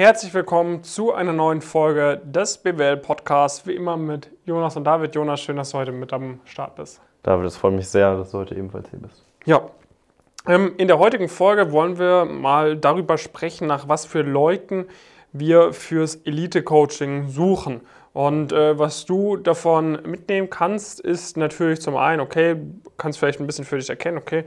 Herzlich willkommen zu einer neuen Folge des BWL Podcasts. Wie immer mit Jonas und David. Jonas, schön, dass du heute mit am Start bist. David, es freut mich sehr, dass du heute ebenfalls hier bist. Ja. Ähm, in der heutigen Folge wollen wir mal darüber sprechen, nach was für Leuten wir fürs Elite-Coaching suchen. Und äh, was du davon mitnehmen kannst, ist natürlich zum einen, okay, kannst vielleicht ein bisschen für dich erkennen, okay,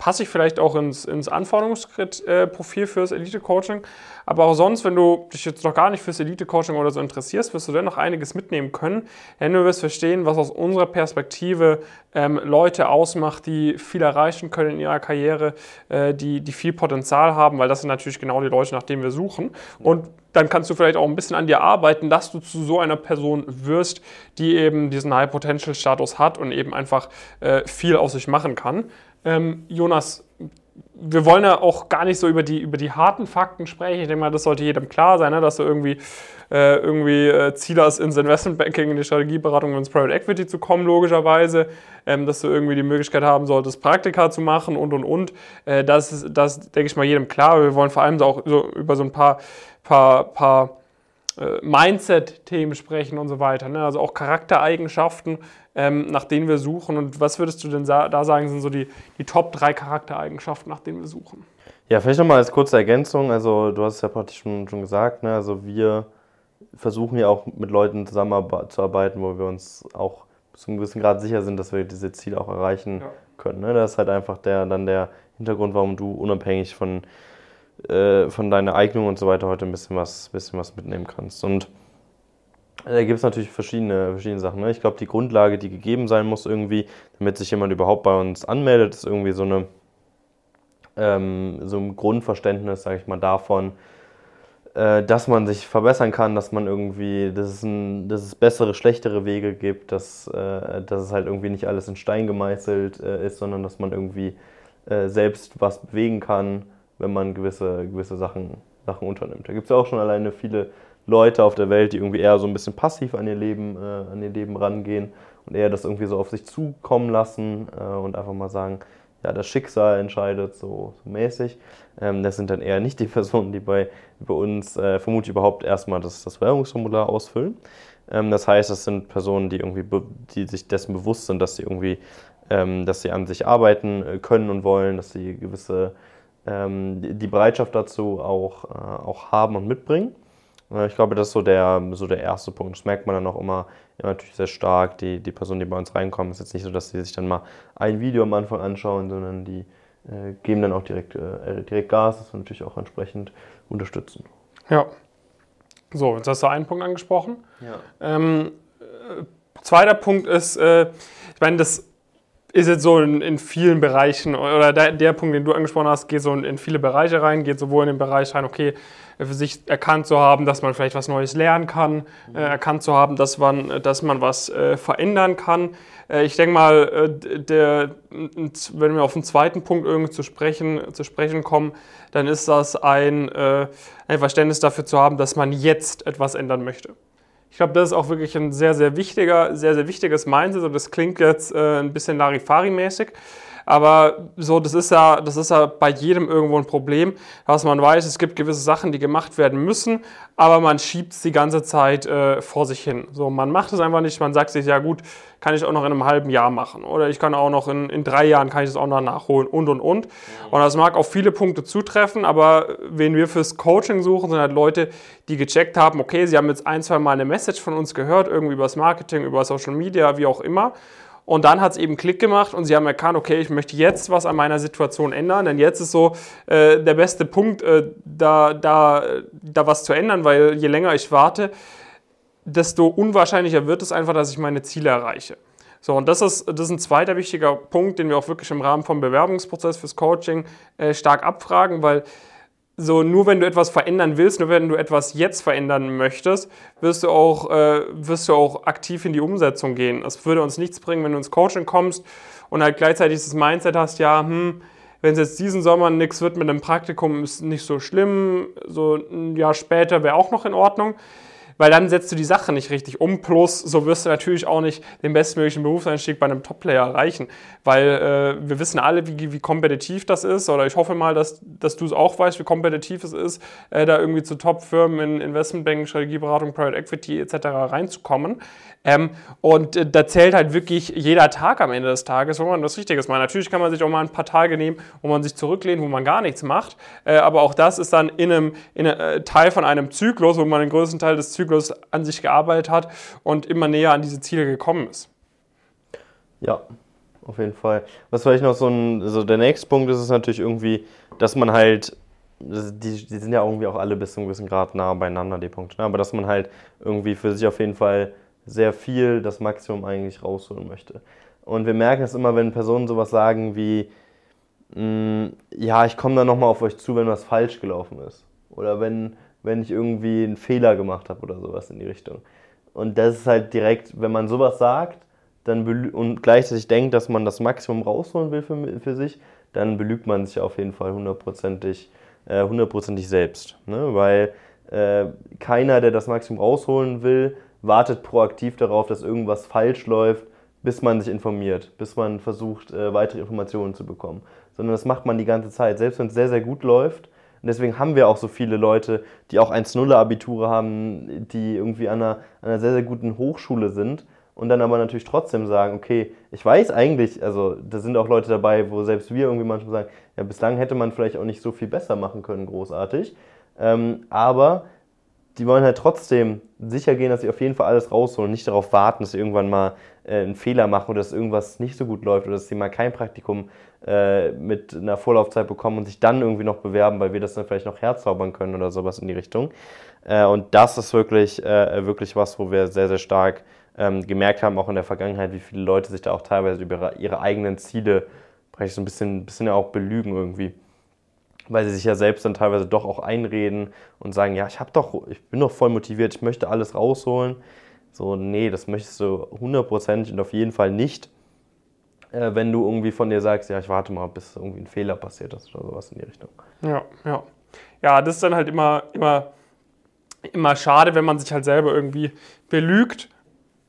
passe ich vielleicht auch ins, ins Anforderungsprofil fürs Elite-Coaching. Aber auch sonst, wenn du dich jetzt noch gar nicht fürs Elite-Coaching oder so interessierst, wirst du dennoch einiges mitnehmen können. Denn du wirst verstehen, was aus unserer Perspektive ähm, Leute ausmacht, die viel erreichen können in ihrer Karriere, äh, die, die viel Potenzial haben, weil das sind natürlich genau die Leute, nach denen wir suchen. Und dann kannst du vielleicht auch ein bisschen an dir arbeiten, dass du zu so einer Person wirst, die eben diesen High-Potential-Status hat und eben einfach äh, viel aus sich machen kann. Ähm, Jonas, wir wollen ja auch gar nicht so über die, über die harten Fakten sprechen. Ich denke mal, das sollte jedem klar sein, ne? dass du irgendwie, äh, irgendwie äh, Ziel hast, ins Investmentbanking, in die Strategieberatung ins Private Equity zu kommen, logischerweise. Ähm, dass du irgendwie die Möglichkeit haben solltest, Praktika zu machen und, und, und. Äh, das ist, das denke ich mal, jedem klar. Wir wollen vor allem auch so über so ein paar, paar, paar Mindset-Themen sprechen und so weiter. Ne? Also auch Charaktereigenschaften, ähm, nach denen wir suchen. Und was würdest du denn da sagen, sind so die, die Top 3 Charaktereigenschaften, nach denen wir suchen? Ja, vielleicht nochmal als kurze Ergänzung. Also, du hast es ja praktisch schon, schon gesagt. Ne? Also, wir versuchen ja auch mit Leuten zusammenzuarbeiten, wo wir uns auch zu einem gewissen Grad sicher sind, dass wir diese Ziele auch erreichen ja. können. Ne? Das ist halt einfach der, dann der Hintergrund, warum du unabhängig von, äh, von deiner Eignung und so weiter heute ein bisschen was, bisschen was mitnehmen kannst. Und da gibt es natürlich verschiedene, verschiedene Sachen. Ne? Ich glaube, die Grundlage, die gegeben sein muss, irgendwie, damit sich jemand überhaupt bei uns anmeldet, ist irgendwie so eine ähm, so ein Grundverständnis, sage ich mal, davon, äh, dass man sich verbessern kann, dass man irgendwie, dass es, ein, dass es bessere, schlechtere Wege gibt, dass, äh, dass es halt irgendwie nicht alles in Stein gemeißelt äh, ist, sondern dass man irgendwie äh, selbst was bewegen kann, wenn man gewisse, gewisse Sachen, Sachen unternimmt. Da gibt es ja auch schon alleine viele Leute auf der Welt, die irgendwie eher so ein bisschen passiv an ihr Leben, äh, an ihr Leben rangehen und eher das irgendwie so auf sich zukommen lassen äh, und einfach mal sagen, ja, das Schicksal entscheidet so, so mäßig. Ähm, das sind dann eher nicht die Personen, die bei, bei uns äh, vermutlich überhaupt erstmal das, das Werbungsformular ausfüllen. Ähm, das heißt, das sind Personen, die irgendwie die sich dessen bewusst sind, dass sie irgendwie, ähm, dass sie an sich arbeiten äh, können und wollen, dass sie gewisse die Bereitschaft dazu auch, äh, auch haben und mitbringen. Ich glaube, das ist so der, so der erste Punkt. Das merkt man dann auch immer, immer natürlich sehr stark. Die, die Personen, die bei uns reinkommen, ist jetzt nicht so, dass sie sich dann mal ein Video am Anfang anschauen, sondern die äh, geben dann auch direkt, äh, direkt Gas, das wir natürlich auch entsprechend unterstützen. Ja. So, jetzt hast du einen Punkt angesprochen. Ja. Ähm, äh, zweiter Punkt ist, äh, ich meine, das ist jetzt so in, in, vielen Bereichen, oder der, der, Punkt, den du angesprochen hast, geht so in, in, viele Bereiche rein, geht sowohl in den Bereich rein, okay, für sich erkannt zu haben, dass man vielleicht was Neues lernen kann, mhm. äh, erkannt zu haben, dass man, dass man was äh, verändern kann. Äh, ich denke mal, äh, der, wenn wir auf den zweiten Punkt irgendwie zu sprechen, zu sprechen kommen, dann ist das ein, äh, ein Verständnis dafür zu haben, dass man jetzt etwas ändern möchte. Ich glaube, das ist auch wirklich ein sehr, sehr wichtiger, sehr, sehr wichtiges Mindset und das klingt jetzt äh, ein bisschen Larifari-mäßig. Aber so, das ist ja, das ist ja bei jedem irgendwo ein Problem, dass man weiß, es gibt gewisse Sachen, die gemacht werden müssen, aber man schiebt es die ganze Zeit äh, vor sich hin. So, man macht es einfach nicht, man sagt sich, ja gut, kann ich auch noch in einem halben Jahr machen. Oder ich kann auch noch in, in drei Jahren kann ich das auch noch nachholen und und und. Und das mag auf viele Punkte zutreffen, aber wen wir fürs Coaching suchen, sind halt Leute, die gecheckt haben, okay, sie haben jetzt ein, zwei Mal eine Message von uns gehört, irgendwie über das Marketing, über Social Media, wie auch immer. Und dann hat es eben Klick gemacht und sie haben erkannt, okay, ich möchte jetzt was an meiner Situation ändern, denn jetzt ist so äh, der beste Punkt, äh, da, da, da was zu ändern, weil je länger ich warte, desto unwahrscheinlicher wird es einfach, dass ich meine Ziele erreiche. So, und das ist, das ist ein zweiter wichtiger Punkt, den wir auch wirklich im Rahmen vom Bewerbungsprozess fürs Coaching äh, stark abfragen, weil so nur wenn du etwas verändern willst, nur wenn du etwas jetzt verändern möchtest, wirst du auch, äh, wirst du auch aktiv in die Umsetzung gehen. Es würde uns nichts bringen, wenn du ins Coaching kommst und halt gleichzeitig das Mindset hast, ja, hm, wenn es jetzt diesen Sommer nichts wird mit einem Praktikum, ist nicht so schlimm, so ein Jahr später wäre auch noch in Ordnung. Weil dann setzt du die Sache nicht richtig um. Plus, so wirst du natürlich auch nicht den bestmöglichen Berufseinstieg bei einem Top-Player erreichen, weil äh, wir wissen alle, wie, wie kompetitiv das ist. Oder ich hoffe mal, dass, dass du es auch weißt, wie kompetitiv es ist, äh, da irgendwie zu Top-Firmen in Investmentbanking, Strategieberatung, Private Equity etc. reinzukommen. Ähm, und äh, da zählt halt wirklich jeder Tag am Ende des Tages, wo man das Richtiges macht. Natürlich kann man sich auch mal ein paar Tage nehmen, wo man sich zurücklehnt, wo man gar nichts macht. Äh, aber auch das ist dann in einem, in einem äh, Teil von einem Zyklus, wo man den größten Teil des Zyklus an sich gearbeitet hat und immer näher an diese Ziele gekommen ist. Ja, auf jeden Fall. Was vielleicht noch so ein, also der nächste Punkt ist es natürlich irgendwie, dass man halt die, die, sind ja irgendwie auch alle bis zu einem gewissen Grad nah beieinander, die Punkte. Ne? Aber dass man halt irgendwie für sich auf jeden Fall sehr viel das Maximum eigentlich rausholen möchte. Und wir merken es immer, wenn Personen sowas sagen wie, mm, ja, ich komme dann nochmal auf euch zu, wenn was falsch gelaufen ist. Oder wenn, wenn ich irgendwie einen Fehler gemacht habe oder sowas in die Richtung. Und das ist halt direkt, wenn man sowas sagt dann und gleichzeitig denkt, dass man das Maximum rausholen will für, für sich, dann belügt man sich auf jeden Fall hundertprozentig, äh, hundertprozentig selbst. Ne? Weil äh, keiner, der das Maximum rausholen will, wartet proaktiv darauf, dass irgendwas falsch läuft, bis man sich informiert, bis man versucht, äh, weitere Informationen zu bekommen. Sondern das macht man die ganze Zeit, selbst wenn es sehr, sehr gut läuft. Und deswegen haben wir auch so viele Leute, die auch 1-0-Abiture haben, die irgendwie an einer, an einer sehr, sehr guten Hochschule sind und dann aber natürlich trotzdem sagen, okay, ich weiß eigentlich, also da sind auch Leute dabei, wo selbst wir irgendwie manchmal sagen, ja, bislang hätte man vielleicht auch nicht so viel besser machen können, großartig. Ähm, aber die wollen halt trotzdem sicher gehen, dass sie auf jeden Fall alles rausholen, nicht darauf warten, dass sie irgendwann mal äh, einen Fehler machen oder dass irgendwas nicht so gut läuft oder dass sie mal kein Praktikum äh, mit einer Vorlaufzeit bekommen und sich dann irgendwie noch bewerben, weil wir das dann vielleicht noch herzaubern können oder sowas in die Richtung. Äh, und das ist wirklich, äh, wirklich was, wo wir sehr, sehr stark ähm, gemerkt haben, auch in der Vergangenheit, wie viele Leute sich da auch teilweise über ihre eigenen Ziele vielleicht so ein bisschen, bisschen auch belügen irgendwie weil sie sich ja selbst dann teilweise doch auch einreden und sagen, ja, ich habe doch, ich bin doch voll motiviert, ich möchte alles rausholen. So, nee, das möchtest du hundertprozentig und auf jeden Fall nicht, äh, wenn du irgendwie von dir sagst, ja, ich warte mal, bis irgendwie ein Fehler passiert ist oder sowas in die Richtung. Ja, ja. Ja, das ist dann halt immer, immer, immer schade, wenn man sich halt selber irgendwie belügt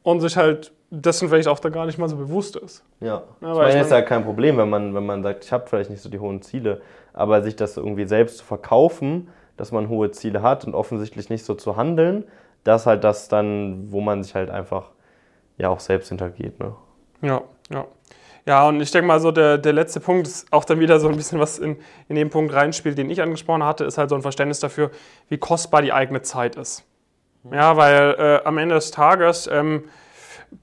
und sich halt dessen vielleicht auch da gar nicht mal so bewusst ist. Ja, ja ich meine, ich mein, ist ja kein Problem, wenn man, wenn man sagt, ich habe vielleicht nicht so die hohen Ziele, aber sich das irgendwie selbst zu verkaufen, dass man hohe Ziele hat und offensichtlich nicht so zu handeln, das ist halt das dann, wo man sich halt einfach ja auch selbst hintergeht. Ne? Ja, ja. Ja, und ich denke mal, so der, der letzte Punkt ist auch dann wieder so ein bisschen was in, in den Punkt reinspielt, den ich angesprochen hatte, ist halt so ein Verständnis dafür, wie kostbar die eigene Zeit ist. Ja, weil äh, am Ende des Tages ähm,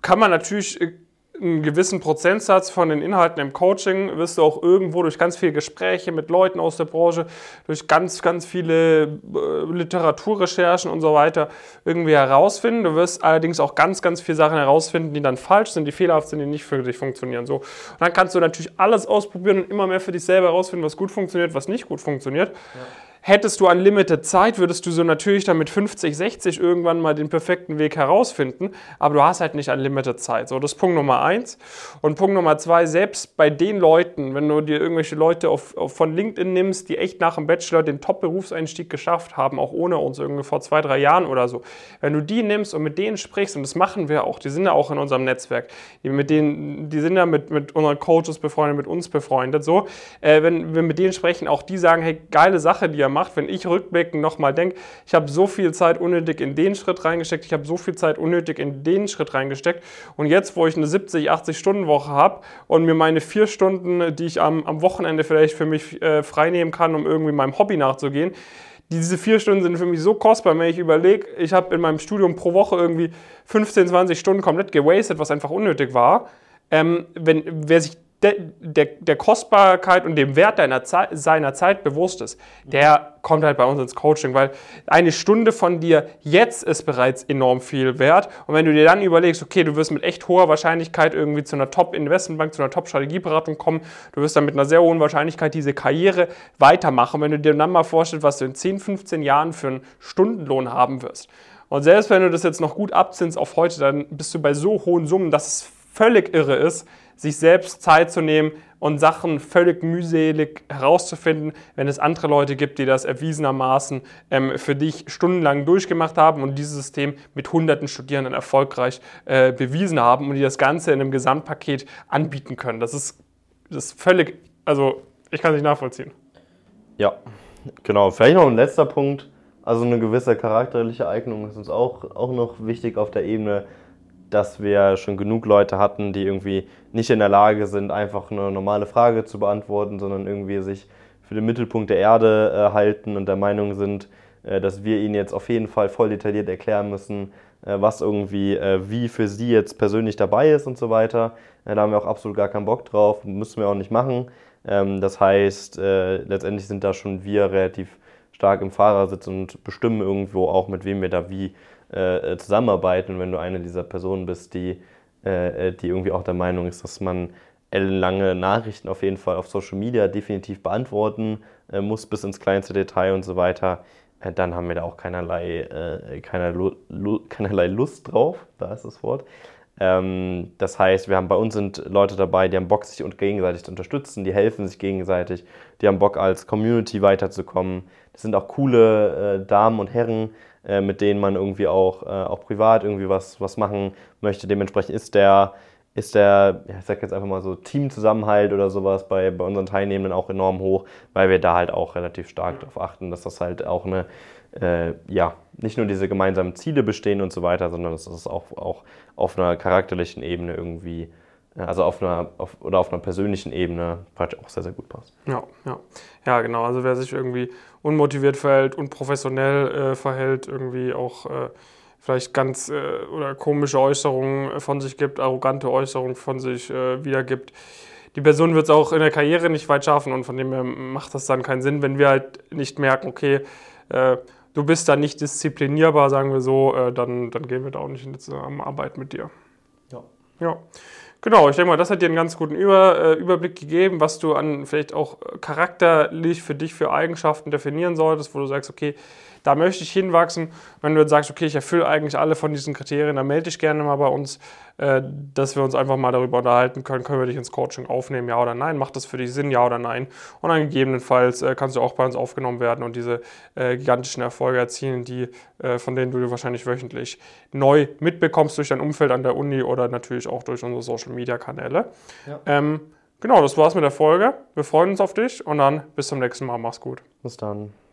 kann man natürlich äh, einen gewissen Prozentsatz von den Inhalten im Coaching wirst du auch irgendwo durch ganz viele Gespräche mit Leuten aus der Branche, durch ganz, ganz viele äh, Literaturrecherchen und so weiter irgendwie herausfinden. Du wirst allerdings auch ganz, ganz viele Sachen herausfinden, die dann falsch sind, die fehlerhaft sind, die nicht für dich funktionieren. So. Und dann kannst du natürlich alles ausprobieren und immer mehr für dich selber herausfinden, was gut funktioniert, was nicht gut funktioniert. Ja. Hättest du unlimited Zeit, würdest du so natürlich dann mit 50, 60 irgendwann mal den perfekten Weg herausfinden, aber du hast halt nicht unlimited Zeit. So, das ist Punkt Nummer eins. Und Punkt Nummer zwei, selbst bei den Leuten, wenn du dir irgendwelche Leute auf, auf von LinkedIn nimmst, die echt nach dem Bachelor den Top-Berufseinstieg geschafft haben, auch ohne uns irgendwie vor zwei, drei Jahren oder so, wenn du die nimmst und mit denen sprichst, und das machen wir auch, die sind ja auch in unserem Netzwerk, die, mit denen, die sind ja mit, mit unseren Coaches befreundet, mit uns befreundet, so, äh, wenn wir mit denen sprechen, auch die sagen, hey, geile Sache, die ihr macht, macht, wenn ich rückblickend nochmal denke, ich habe so viel Zeit unnötig in den Schritt reingesteckt, ich habe so viel Zeit unnötig in den Schritt reingesteckt. Und jetzt, wo ich eine 70, 80 Stunden Woche habe und mir meine vier Stunden, die ich am, am Wochenende vielleicht für mich äh, freinehmen kann, um irgendwie meinem Hobby nachzugehen, diese vier Stunden sind für mich so kostbar, wenn ich überlege, ich habe in meinem Studium pro Woche irgendwie 15, 20 Stunden komplett gewastet, was einfach unnötig war. Ähm, wenn, wer sich der, der, der, Kostbarkeit und dem Wert deiner Zeit, seiner Zeit bewusst ist, der kommt halt bei uns ins Coaching, weil eine Stunde von dir jetzt ist bereits enorm viel wert. Und wenn du dir dann überlegst, okay, du wirst mit echt hoher Wahrscheinlichkeit irgendwie zu einer Top-Investmentbank, zu einer Top-Strategieberatung kommen, du wirst dann mit einer sehr hohen Wahrscheinlichkeit diese Karriere weitermachen. Wenn du dir dann mal vorstellst, was du in 10, 15 Jahren für einen Stundenlohn haben wirst. Und selbst wenn du das jetzt noch gut abziehst auf heute, dann bist du bei so hohen Summen, dass es völlig irre ist, sich selbst Zeit zu nehmen und Sachen völlig mühselig herauszufinden, wenn es andere Leute gibt, die das erwiesenermaßen ähm, für dich stundenlang durchgemacht haben und dieses System mit hunderten Studierenden erfolgreich äh, bewiesen haben und die das Ganze in einem Gesamtpaket anbieten können. Das ist, das ist völlig, also ich kann es nicht nachvollziehen. Ja, genau. Vielleicht noch ein letzter Punkt. Also eine gewisse charakterliche Eignung ist uns auch, auch noch wichtig auf der Ebene dass wir schon genug Leute hatten, die irgendwie nicht in der Lage sind, einfach eine normale Frage zu beantworten, sondern irgendwie sich für den Mittelpunkt der Erde äh, halten und der Meinung sind, äh, dass wir ihnen jetzt auf jeden Fall voll detailliert erklären müssen, äh, was irgendwie äh, wie für sie jetzt persönlich dabei ist und so weiter. Äh, da haben wir auch absolut gar keinen Bock drauf, müssen wir auch nicht machen. Ähm, das heißt, äh, letztendlich sind da schon wir relativ stark im Fahrersitz und bestimmen irgendwo auch, mit wem wir da wie äh, zusammenarbeiten. Und wenn du eine dieser Personen bist, die, äh, die irgendwie auch der Meinung ist, dass man lange Nachrichten auf jeden Fall auf Social Media definitiv beantworten äh, muss, bis ins kleinste Detail und so weiter, äh, dann haben wir da auch keinerlei, äh, keinerlei, keinerlei Lust drauf, da ist das Wort. Ähm, das heißt, wir haben bei uns sind Leute dabei, die haben Bock, sich gegenseitig zu unterstützen, die helfen sich gegenseitig, die haben Bock, als Community weiterzukommen. Das sind auch coole äh, Damen und Herren, äh, mit denen man irgendwie auch, äh, auch privat irgendwie was, was machen möchte. Dementsprechend ist der, ist der, ja, ich sag jetzt einfach mal so, Teamzusammenhalt oder sowas bei, bei unseren Teilnehmenden auch enorm hoch, weil wir da halt auch relativ stark darauf achten, dass das halt auch eine, äh, ja, nicht nur diese gemeinsamen Ziele bestehen und so weiter, sondern dass das auch, auch auf einer charakterlichen Ebene irgendwie also auf einer auf, oder auf einer persönlichen Ebene auch sehr, sehr gut passt. Ja, ja. Ja, genau. Also wer sich irgendwie unmotiviert verhält, unprofessionell äh, verhält, irgendwie auch äh, vielleicht ganz äh, oder komische Äußerungen von sich gibt, arrogante Äußerungen von sich äh, wiedergibt. Die Person wird es auch in der Karriere nicht weit schaffen und von dem her macht das dann keinen Sinn, wenn wir halt nicht merken, okay, äh, du bist da nicht disziplinierbar, sagen wir so, äh, dann, dann gehen wir da auch nicht in die Zusammenarbeit mit dir. Ja. Ja. Genau, ich denke mal, das hat dir einen ganz guten Über, äh, Überblick gegeben, was du an vielleicht auch charakterlich für dich für Eigenschaften definieren solltest, wo du sagst, okay, da möchte ich hinwachsen. Wenn du jetzt sagst, okay, ich erfülle eigentlich alle von diesen Kriterien, dann melde dich gerne mal bei uns, äh, dass wir uns einfach mal darüber unterhalten können, können wir dich ins Coaching aufnehmen, ja oder nein, macht das für dich Sinn, ja oder nein. Und dann gegebenenfalls äh, kannst du auch bei uns aufgenommen werden und diese äh, gigantischen Erfolge erzielen, die, von denen du wahrscheinlich wöchentlich neu mitbekommst durch dein Umfeld an der Uni oder natürlich auch durch unsere Social-Media-Kanäle. Ja. Ähm, genau, das war's mit der Folge. Wir freuen uns auf dich und dann bis zum nächsten Mal. Mach's gut. Bis dann.